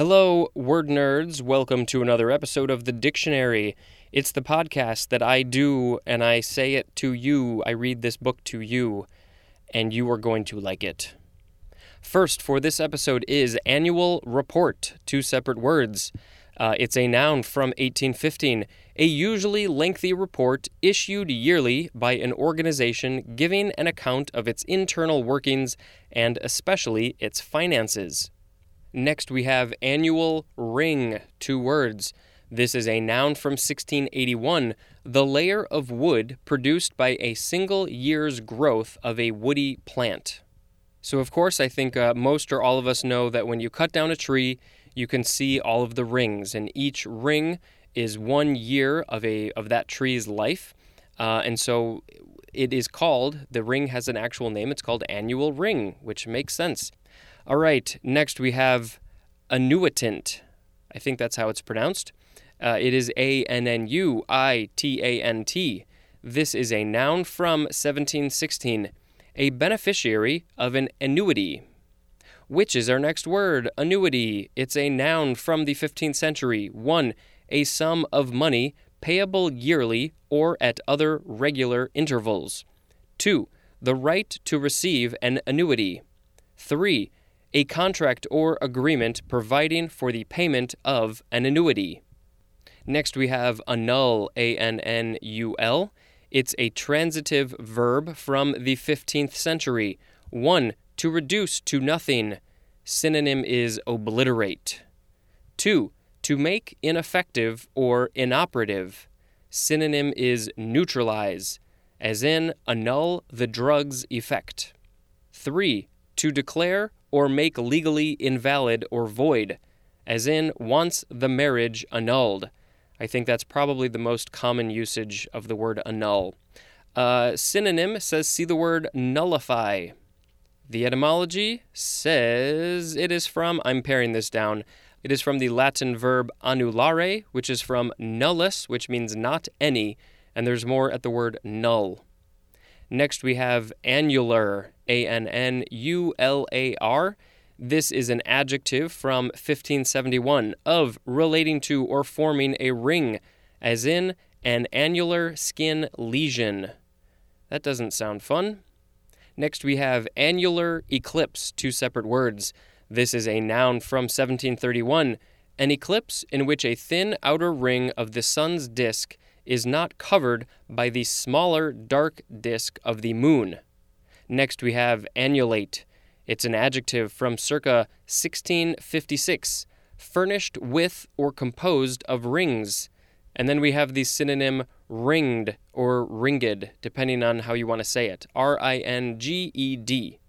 Hello, word nerds. Welcome to another episode of The Dictionary. It's the podcast that I do and I say it to you. I read this book to you, and you are going to like it. First, for this episode, is annual report, two separate words. Uh, it's a noun from 1815, a usually lengthy report issued yearly by an organization giving an account of its internal workings and especially its finances. Next, we have annual ring, two words. This is a noun from 1681, the layer of wood produced by a single year's growth of a woody plant. So, of course, I think uh, most or all of us know that when you cut down a tree, you can see all of the rings, and each ring is one year of a of that tree's life, uh, and so it is called. The ring has an actual name. It's called annual ring, which makes sense. All right, next we have annuitant. I think that's how it's pronounced. Uh, it is A N N U I T A N T. This is a noun from 1716, a beneficiary of an annuity. Which is our next word? Annuity. It's a noun from the 15th century. 1. A sum of money payable yearly or at other regular intervals. 2. The right to receive an annuity. 3 a contract or agreement providing for the payment of an annuity. Next, we have annul, A N N U L. It's a transitive verb from the 15th century. 1. To reduce to nothing. Synonym is obliterate. 2. To make ineffective or inoperative. Synonym is neutralize, as in annul the drug's effect. 3. To declare or make legally invalid or void, as in wants the marriage annulled. I think that's probably the most common usage of the word annul. Uh, synonym says see the word nullify. The etymology says it is from, I'm paring this down, it is from the Latin verb annullare, which is from nullus, which means not any, and there's more at the word null. Next, we have annular, A N N U L A R. This is an adjective from 1571 of relating to or forming a ring, as in an annular skin lesion. That doesn't sound fun. Next, we have annular eclipse, two separate words. This is a noun from 1731, an eclipse in which a thin outer ring of the sun's disk is not covered by the smaller dark disk of the moon. Next, we have annulate. It's an adjective from circa 1656, furnished with or composed of rings. And then we have the synonym ringed or ringed, depending on how you want to say it. R I N G E D.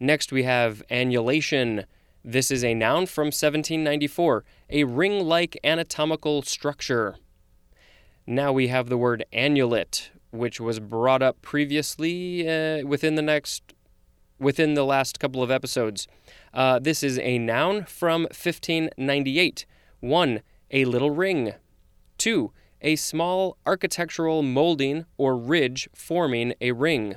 Next, we have annulation. This is a noun from 1794, a ring like anatomical structure. Now we have the word annulet, which was brought up previously uh, within the next within the last couple of episodes. Uh, this is a noun from 1598. One, a little ring. Two, a small architectural molding or ridge forming a ring.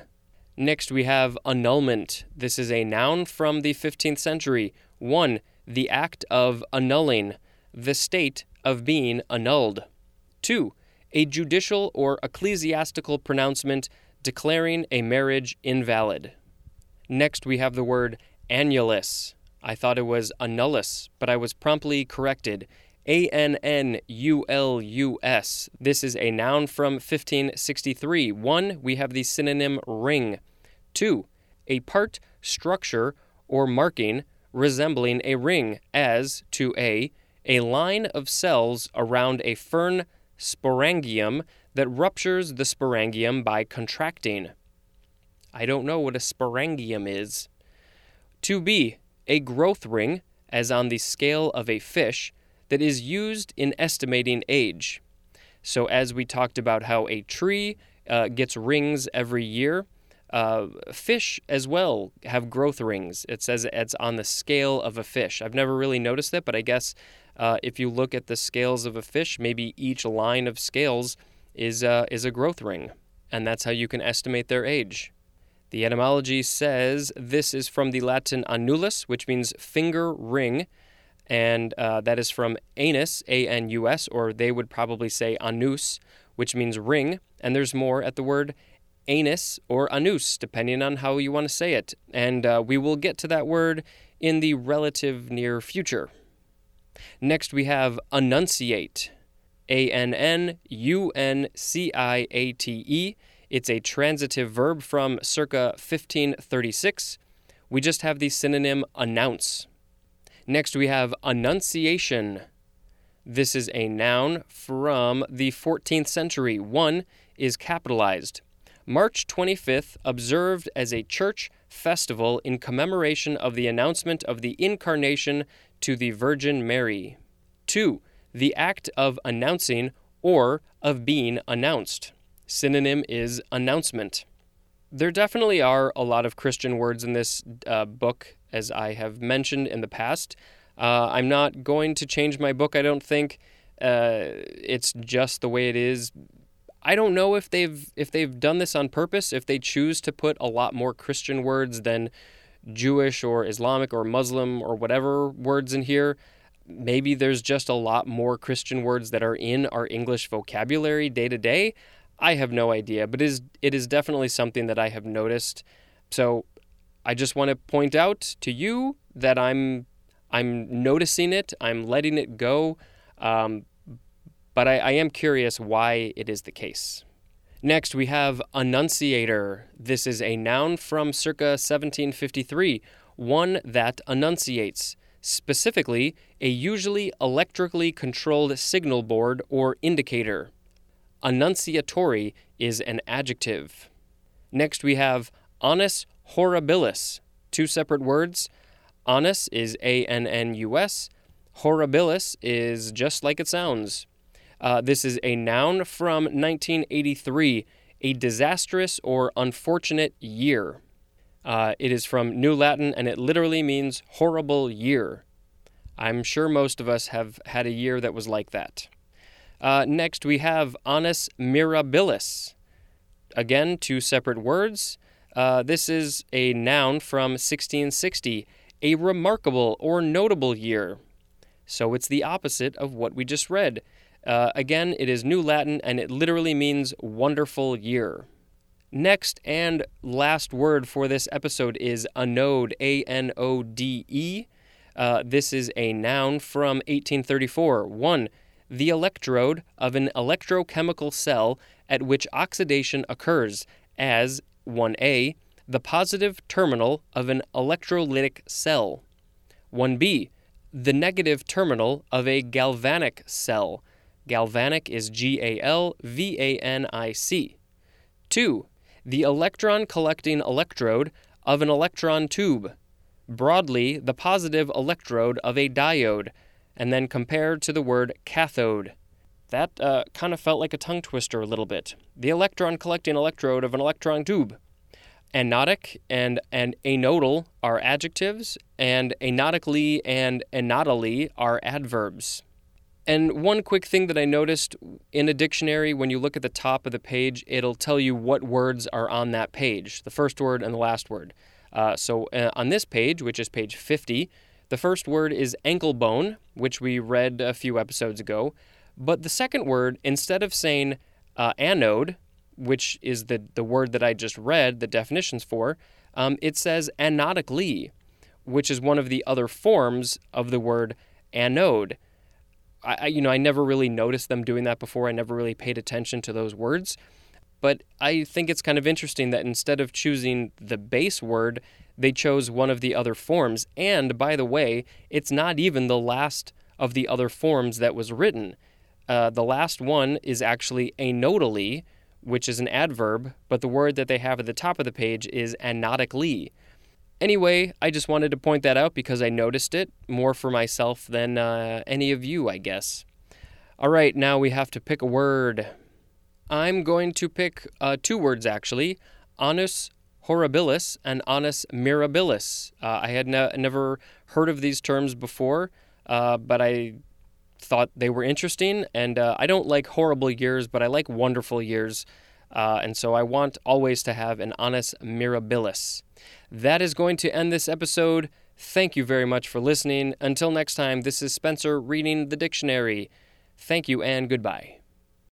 Next, we have annulment. This is a noun from the 15th century. One, the act of annulling, the state of being annulled. Two, a judicial or ecclesiastical pronouncement declaring a marriage invalid. Next, we have the word annulus. I thought it was annulus, but I was promptly corrected. A N N U L U S. This is a noun from 1563. One, we have the synonym ring. Two, a part, structure, or marking resembling a ring, as to a, a line of cells around a fern sporangium that ruptures the sporangium by contracting. I don't know what a sporangium is. 2b, a growth ring, as on the scale of a fish, that is used in estimating age. So, as we talked about how a tree uh, gets rings every year, uh, fish as well have growth rings. It says it's on the scale of a fish. I've never really noticed it, but I guess uh, if you look at the scales of a fish, maybe each line of scales is, uh, is a growth ring, and that's how you can estimate their age. The etymology says this is from the Latin annulus, which means finger ring, and uh, that is from anus, A N U S, or they would probably say anus, which means ring, and there's more at the word anus or anus, depending on how you want to say it. And uh, we will get to that word in the relative near future. Next, we have annunciate. A N N U N C I A T E. It's a transitive verb from circa 1536. We just have the synonym announce. Next, we have annunciation. This is a noun from the 14th century. One is capitalized. March 25th, observed as a church festival in commemoration of the announcement of the incarnation to the Virgin Mary. 2. The act of announcing or of being announced. Synonym is announcement. There definitely are a lot of Christian words in this uh, book, as I have mentioned in the past. Uh, I'm not going to change my book, I don't think. Uh, it's just the way it is. I don't know if they've if they've done this on purpose, if they choose to put a lot more Christian words than Jewish or Islamic or Muslim or whatever words in here. Maybe there's just a lot more Christian words that are in our English vocabulary day to day. I have no idea, but it is it is definitely something that I have noticed. So I just want to point out to you that I'm I'm noticing it. I'm letting it go. Um, but I, I am curious why it is the case. Next, we have annunciator. This is a noun from circa 1753, one that annunciates, specifically, a usually electrically controlled signal board or indicator. Annunciatory is an adjective. Next, we have annus horribilis, two separate words. Annus is A N N U S, horribilis is just like it sounds. Uh, this is a noun from 1983, a disastrous or unfortunate year. Uh, it is from New Latin and it literally means horrible year. I'm sure most of us have had a year that was like that. Uh, next, we have annus mirabilis. Again, two separate words. Uh, this is a noun from 1660, a remarkable or notable year. So it's the opposite of what we just read. Uh, again, it is New Latin and it literally means wonderful year. Next and last word for this episode is anode, A N O D E. Uh, this is a noun from 1834. One, the electrode of an electrochemical cell at which oxidation occurs, as 1a, the positive terminal of an electrolytic cell. 1b, the negative terminal of a galvanic cell, Galvanic is G A L V A N I C. 2. The electron collecting electrode of an electron tube. Broadly, the positive electrode of a diode, and then compared to the word cathode. That uh, kind of felt like a tongue twister a little bit. The electron collecting electrode of an electron tube. Anodic and, and anodal are adjectives, and anodically and anodally are adverbs. And one quick thing that I noticed in a dictionary, when you look at the top of the page, it'll tell you what words are on that page the first word and the last word. Uh, so uh, on this page, which is page 50, the first word is ankle bone, which we read a few episodes ago. But the second word, instead of saying uh, anode, which is the, the word that I just read the definitions for, um, it says anodically, which is one of the other forms of the word anode. I, you know, I never really noticed them doing that before. I never really paid attention to those words. But I think it's kind of interesting that instead of choosing the base word, they chose one of the other forms. And by the way, it's not even the last of the other forms that was written. Uh, the last one is actually anodally, which is an adverb, but the word that they have at the top of the page is anodically. Anyway, I just wanted to point that out because I noticed it more for myself than uh, any of you, I guess. All right, now we have to pick a word. I'm going to pick uh, two words actually Annus horribilis and Annus mirabilis. Uh, I had ne- never heard of these terms before, uh, but I thought they were interesting. And uh, I don't like horrible years, but I like wonderful years. Uh, and so I want always to have an Annus mirabilis. That is going to end this episode. Thank you very much for listening. Until next time, this is Spencer reading the dictionary. Thank you and goodbye.